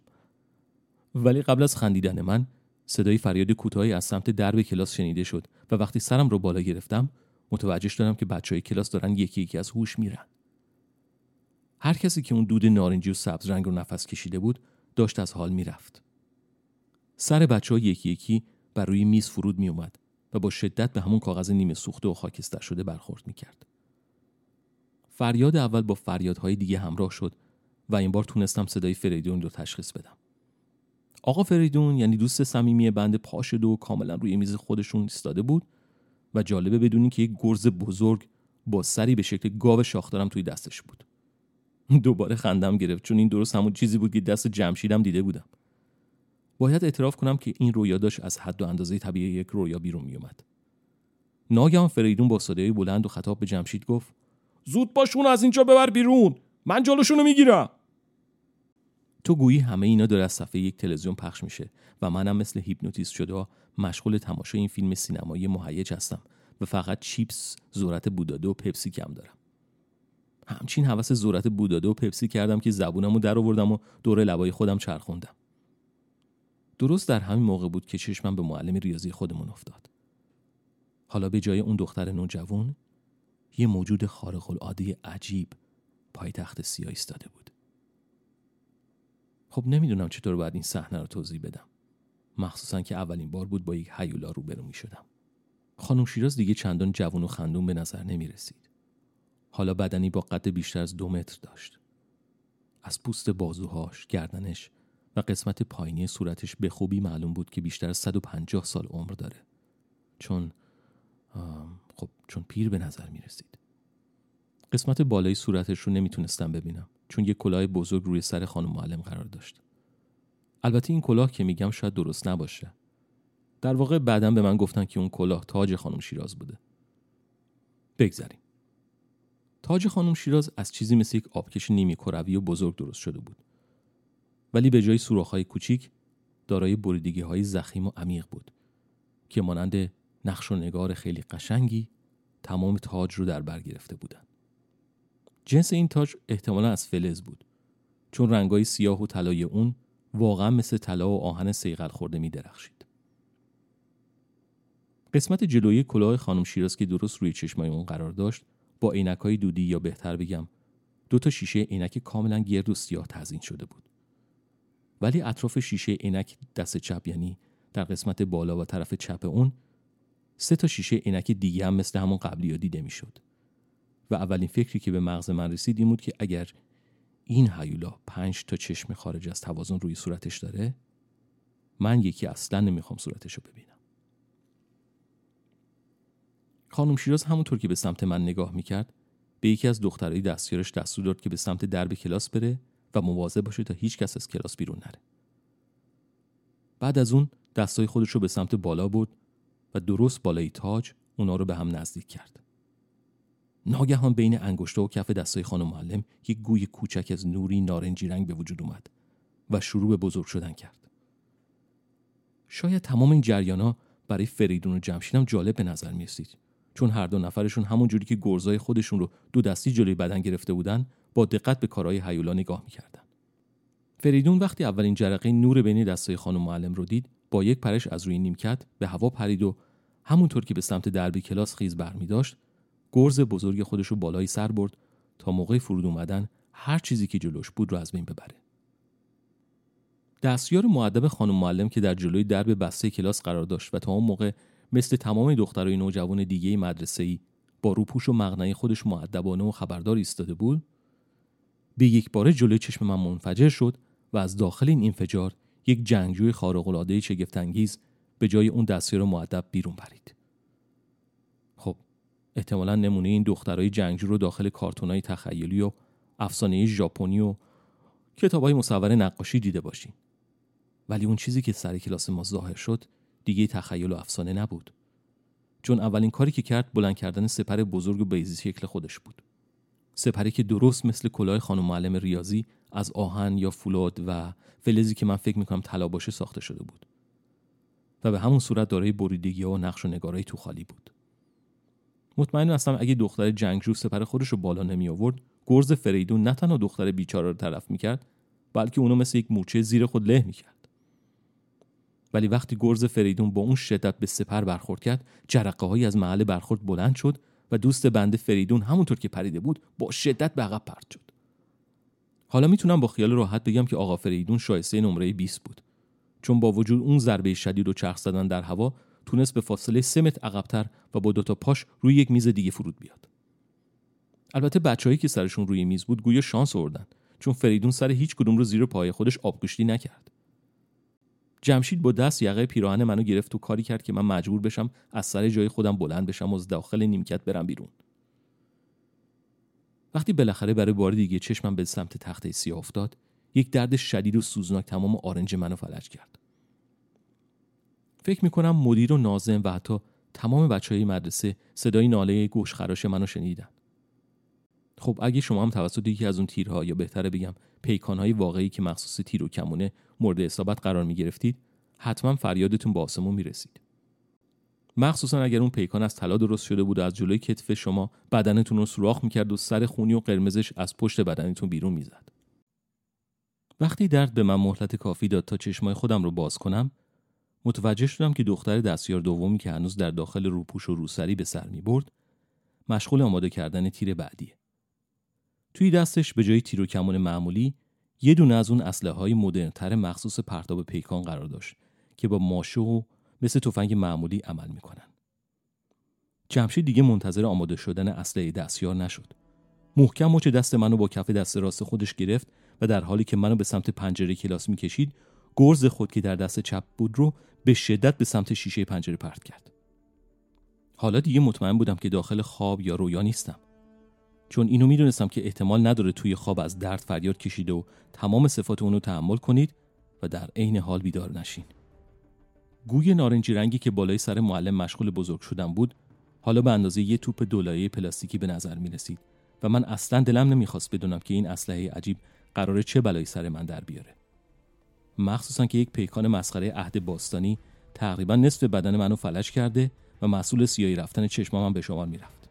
ولی قبل از خندیدن من صدای فریاد کوتاهی از سمت درب کلاس شنیده شد و وقتی سرم رو بالا گرفتم متوجه شدم که بچه های کلاس دارن یکی یکی از هوش میرن. هر کسی که اون دود نارنجی و سبز رنگ رو نفس کشیده بود داشت از حال می‌رفت. سر بچه ها یکی یکی بر روی میز فرود می اومد و با شدت به همون کاغذ نیمه سوخته و خاکستر شده برخورد می کرد. فریاد اول با فریادهای دیگه همراه شد و این بار تونستم صدای فریدون رو تشخیص بدم. آقا فریدون یعنی دوست صمیمی بند پاشده و کاملا روی میز خودشون ایستاده بود و جالبه بدونی که یک گرز بزرگ با سری به شکل گاو شاخدارم توی دستش بود. دوباره خندم گرفت چون این درست همون چیزی بود که دست جمشیدم دیده بودم. باید اعتراف کنم که این رویا داشت از حد و اندازه طبیعی یک رویا بیرون میومد ناگهان فریدون با صدای بلند و خطاب به جمشید گفت زود باشون از اینجا ببر بیرون. من جلوشونو می‌گیرم. تو گویی همه اینا داره از صفحه یک تلویزیون پخش میشه و منم مثل هیپنوتیزم شده مشغول تماشای این فیلم سینمایی مهیج هستم و فقط چیپس، ذرت بوداده و پپسی کم دارم. همچین حوس ذرت بوداده و پپسی کردم که زبونمو در آوردم و دور لبای خودم چرخوندم. درست در همین موقع بود که چشمم به معلم ریاضی خودمون افتاد. حالا به جای اون دختر نوجوان یه موجود خارق العاده عجیب پای تخت سیاه ایستاده بود. خب نمی‌دونم چطور باید این صحنه رو توضیح بدم. مخصوصا که اولین بار بود با یک هیولا روبرو می شدم. خانم شیراز دیگه چندان جوان و خندون به نظر نمی رسید. حالا بدنی با قد بیشتر از دو متر داشت. از پوست بازوهاش، گردنش و قسمت پایینی صورتش به خوبی معلوم بود که بیشتر از 150 سال عمر داره. چون خب چون پیر به نظر می رسید. قسمت بالای صورتش رو نمی‌تونستم ببینم چون یک کلاه بزرگ روی سر خانم معلم قرار داشت. البته این کلاه که میگم شاید درست نباشه در واقع بعدا به من گفتن که اون کلاه تاج خانم شیراز بوده بگذریم تاج خانم شیراز از چیزی مثل یک آبکش نیمی کروی و بزرگ درست شده بود ولی به جای سوراخ‌های کوچیک دارای بریدگی های زخیم و عمیق بود که مانند نقش و نگار خیلی قشنگی تمام تاج رو در بر گرفته بودند. جنس این تاج احتمالا از فلز بود چون رنگای سیاه و طلای اون واقعا مثل طلا و آهن سیغل خورده می درخشید. قسمت جلویی کلاه خانم شیراز که درست روی چشمای اون قرار داشت با های دودی یا بهتر بگم دو تا شیشه عینک کاملا گرد و سیاه تزین شده بود. ولی اطراف شیشه عینک دست چپ یعنی در قسمت بالا و طرف چپ اون سه تا شیشه عینک دیگه هم مثل همون قبلی ها دیده می‌شد. و اولین فکری که به مغز من رسید این بود که اگر این هیولا پنج تا چشم خارج از توازن روی صورتش داره من یکی اصلا نمی‌خوام صورتش رو ببینم خانم شیراز همونطور که به سمت من نگاه می‌کرد به یکی از دخترای دستیارش دستور داد که به سمت درب کلاس بره و مواظب باشه تا هیچ کس از کلاس بیرون نره بعد از اون دستای خودش رو به سمت بالا بود و درست بالای تاج اونا رو به هم نزدیک کرد. ناگهان بین انگشته و کف دستای خانم معلم یک گوی کوچک از نوری نارنجی رنگ به وجود اومد و شروع به بزرگ شدن کرد. شاید تمام این جریانا برای فریدون و جمشید هم جالب به نظر می چون هر دو نفرشون همون جوری که گرزای خودشون رو دو دستی جلوی بدن گرفته بودن با دقت به کارهای هیولا نگاه می‌کردن. فریدون وقتی اولین جرقه نور بین دستای خانم معلم رو دید با یک پرش از روی نیمکت به هوا پرید و همونطور که به سمت دربی کلاس خیز برمی داشت گرز بزرگ خودش رو بالای سر برد تا موقع فرود اومدن هر چیزی که جلوش بود رو از بین ببره. دستیار معدب خانم معلم که در جلوی درب بسته کلاس قرار داشت و تا اون موقع مثل تمام دخترای نوجوان دیگه مدرسه ای با روپوش و مغنه خودش معدبانه و خبردار ایستاده بود به یک باره جلوی چشم من منفجر شد و از داخل این انفجار یک جنگجوی خارق‌العاده شگفت‌انگیز به جای اون دستیار معدب بیرون پرید. احتمالا نمونه این دخترای جنگجو رو داخل کارتونای تخیلی و افسانه ژاپنی و کتابای مصور نقاشی دیده باشین. ولی اون چیزی که سر کلاس ما ظاهر شد دیگه تخیل و افسانه نبود. چون اولین کاری که کرد بلند کردن سپر بزرگ و بیزی شکل خودش بود. سپری که درست مثل کلاه خانم معلم ریاضی از آهن یا فولاد و فلزی که من فکر می‌کنم طلا باشه ساخته شده بود و به همون صورت دارای بریدگی و نقش و نگارای تو خالی بود مطمئن هستم اگه دختر جنگجو سپر خودش رو بالا نمی آورد گرز فریدون نه تنها دختر بیچاره رو طرف می‌کرد بلکه اونو مثل یک مورچه زیر خود له می‌کرد ولی وقتی گرز فریدون با اون شدت به سپر برخورد کرد جرقه هایی از محل برخورد بلند شد و دوست بنده فریدون همونطور که پریده بود با شدت به عقب پرت شد. حالا می‌تونم با خیال راحت بگم که آقا فریدون شایسته نمره 20 بود. چون با وجود اون ضربه شدید و چرخ زدن در هوا تونست به فاصله 3 متر عقبتر و با دوتا پاش روی یک میز دیگه فرود بیاد. البته بچههایی که سرشون روی میز بود گویا شانس آوردن چون فریدون سر هیچ کدوم رو زیر پای خودش آبگوشتی نکرد. جمشید با دست یقه پیراهن منو گرفت و کاری کرد که من مجبور بشم از سر جای خودم بلند بشم و از داخل نیمکت برم بیرون. وقتی بالاخره برای بار دیگه چشمم به سمت تخته سیاه افتاد یک درد شدید و سوزناک تمام آرنج منو فلج کرد. فکر می‌کنم مدیر و نازم و حتی تمام بچه های مدرسه صدای ناله گوش خراش منو شنیدن خب اگه شما هم توسط یکی از اون تیرها یا بهتره بگم پیکانهای واقعی که مخصوص تیر و کمونه مورد اصابت قرار می گرفتید حتما فریادتون به آسمون می رسید. مخصوصا اگر اون پیکان از طلا درست شده بود و از جلوی کتف شما بدنتون رو سوراخ می‌کرد و سر خونی و قرمزش از پشت بدنتون بیرون می‌زد. وقتی درد به من مهلت کافی داد تا چشمای خودم رو باز کنم متوجه شدم که دختر دستیار دومی که هنوز در داخل روپوش و روسری به سر می برد مشغول آماده کردن تیر بعدیه. توی دستش به جای تیر و کمون معمولی یه دونه از اون اسلحه های مدرنتر مخصوص پرتاب پیکان قرار داشت که با ماشه و مثل تفنگ معمولی عمل می‌کنن. جمشید دیگه منتظر آماده شدن اسلحه دستیار نشد. محکم مچ دست منو با کف دست راست خودش گرفت و در حالی که منو به سمت پنجره کلاس می‌کشید گرز خود که در دست چپ بود رو به شدت به سمت شیشه پنجره پرت کرد. حالا دیگه مطمئن بودم که داخل خواب یا رویا نیستم. چون اینو می‌دونستم که احتمال نداره توی خواب از درد فریاد کشیده و تمام صفات اونو تحمل کنید و در عین حال بیدار نشین. گوی نارنجی رنگی که بالای سر معلم مشغول بزرگ شدن بود حالا به اندازه یه توپ دولایه پلاستیکی به نظر می رسید و من اصلا دلم نمی‌خواست بدونم که این اسلحه عجیب قراره چه بلایی سر من در بیاره. مخصوصا که یک پیکان مسخره عهد باستانی تقریبا نصف بدن منو فلج کرده و مسئول سیاهی رفتن چشمام به شما می‌رفت.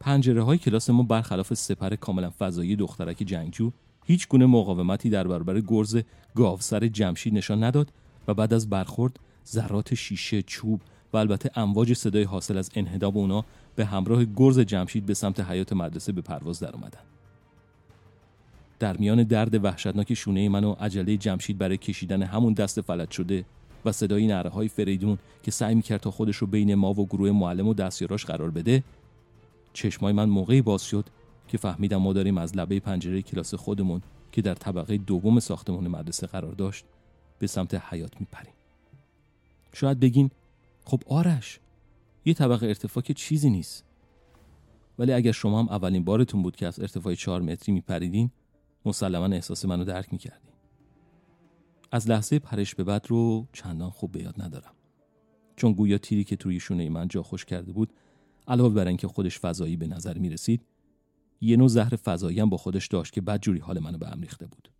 پنجره های کلاس ما برخلاف سپر کاملا فضایی دخترک جنگجو هیچ گونه مقاومتی در برابر گرز گاوسر جمشید نشان نداد و بعد از برخورد ذرات شیشه چوب و البته امواج صدای حاصل از انهداب اونا به همراه گرز جمشید به سمت حیات مدرسه به پرواز در اومدن. در میان درد وحشتناک شونه من و عجله جمشید برای کشیدن همون دست فلج شده و صدای نره های فریدون که سعی می‌کرد تا خودش رو بین ما و گروه معلم و دستیاراش قرار بده چشمای من موقعی باز شد که فهمیدم ما داریم از لبه پنجره کلاس خودمون که در طبقه دوم ساختمان مدرسه قرار داشت به سمت حیات میپریم. شاید بگین خب آرش یه طبقه ارتفاع که چیزی نیست. ولی اگر شما هم اولین بارتون بود که از ارتفاع چهار متری میپریدین مسلما احساس منو درک می‌کردین از لحظه پرش به بعد رو چندان خوب به یاد ندارم. چون گویا تیری که توی شونه من جا خوش کرده بود علاوه بر اینکه خودش فضایی به نظر می رسید یه نوع زهر فضایی هم با خودش داشت که بدجوری حال منو به هم ریخته بود.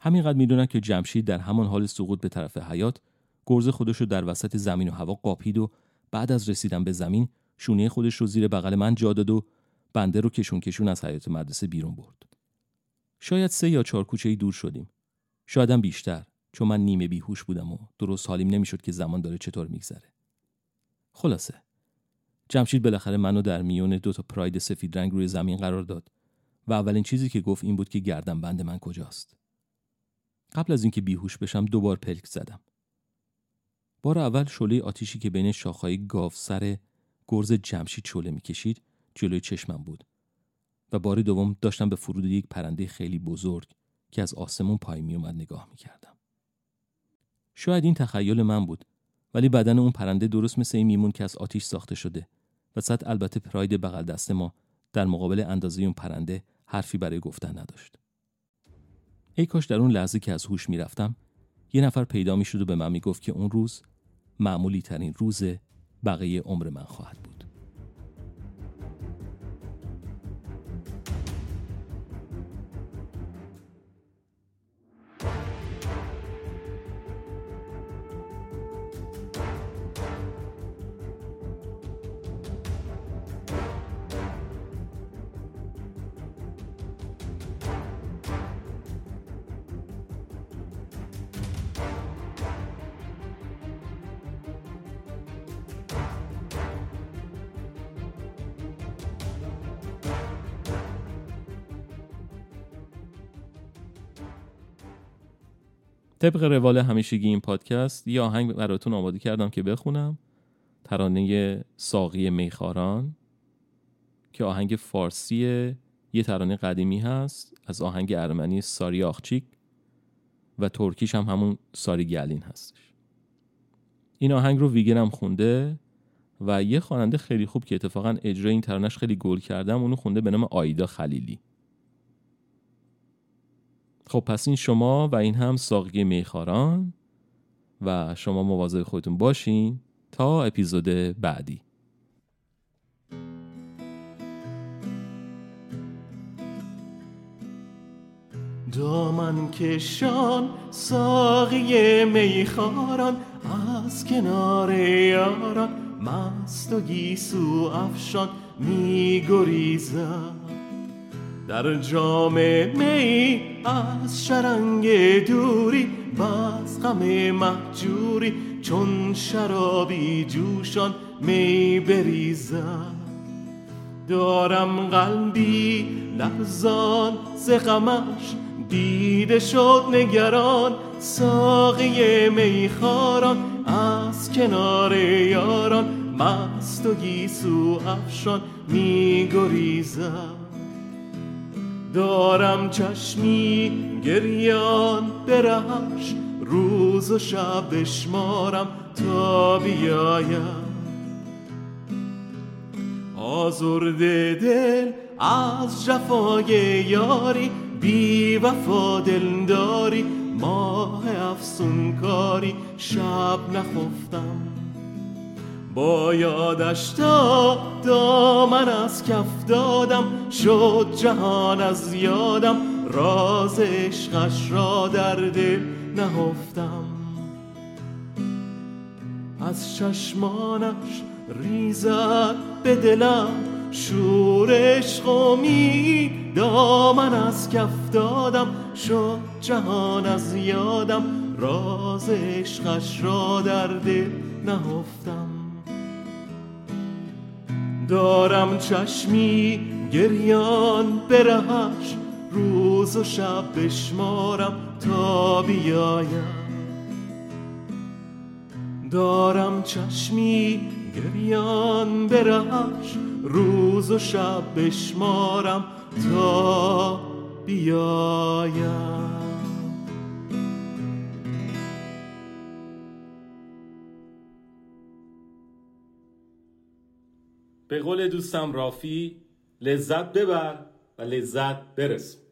همینقدر می‌دونم که جمشید در همان حال سقوط به طرف حیات گرز خودش رو در وسط زمین و هوا قاپید و بعد از رسیدن به زمین شونه خودش رو زیر بغل من جا داد و بنده رو کشون کشون از حیات مدرسه بیرون برد. شاید سه یا چهار کوچه دور شدیم. شایدم بیشتر چون من نیمه بیهوش بودم و درست حالیم نمی‌شد که زمان داره چطور میگذره. خلاصه جمشید بالاخره منو در میون دو تا پراید سفید رنگ روی زمین قرار داد و اولین چیزی که گفت این بود که گردن بند من کجاست. قبل از اینکه بیهوش بشم دوبار پلک زدم. بار اول شله آتیشی که بین شاخهای گاو سر گرز جمشید شله می‌کشید جلوی چشمم بود و بار دوم داشتم به فرود یک پرنده خیلی بزرگ که از آسمون پای می اومد نگاه می‌کردم. شاید این تخیل من بود ولی بدن اون پرنده درست مثل این میمون که از آتیش ساخته شده و صد البته پراید بغل دست ما در مقابل اندازه اون پرنده حرفی برای گفتن نداشت. ای کاش در اون لحظه که از هوش می‌رفتم یه نفر پیدا می‌شد و به من می‌گفت که اون روز معمولی ترین روز بقیه عمر من خواهد. طبق روال همیشگی این پادکست یه آهنگ براتون آماده کردم که بخونم. ترانه ساقی میخاران که آهنگ فارسی یه ترانه قدیمی هست از آهنگ ارمنی ساری آخچیک و ترکیش هم همون ساری گلین هستش. این آهنگ رو ویگرم خونده و یه خواننده خیلی خوب که اتفاقا اجرای این ترانش خیلی گل کردم اونو خونده به نام آیدا خلیلی. خب پس این شما و این هم ساقی میخاران و شما مواظب خودتون باشین تا اپیزود بعدی. دامن کشان ساقی میخاران از کنار یاران مست و گیسو افشان میگریزد در جام می از شرنگ دوری باز غم محجوری چون شرابی جوشان می بریزد. دارم قلبی لحظان ز غمش دیده شد نگران. ساقی میخاران از کنار یاران مست و گیسو افشان می گریزد. دارم چشمی گریان برهش روز و شب بشمارم تا بیایم. آزرده دل از جفای یاری بی وفا دلداری ماه افسونکاری شب نخفتم. با یادش تا دامن از کف دادم شد جهان از یادم. راز عشقش را در دل نهفتم. از چشمانش ریزد به دلم شور عشق و دامن از کف دادم شد جهان از یادم. راز عشقش را در دل نهفتم. دارم چشمی گریان برهش روز و شب بشمارم تا بیایم. دارم چشمی گریان برهش روز و شب بشمارم تا بیایم. به قول دوستم رافی لذت ببر و لذت برس.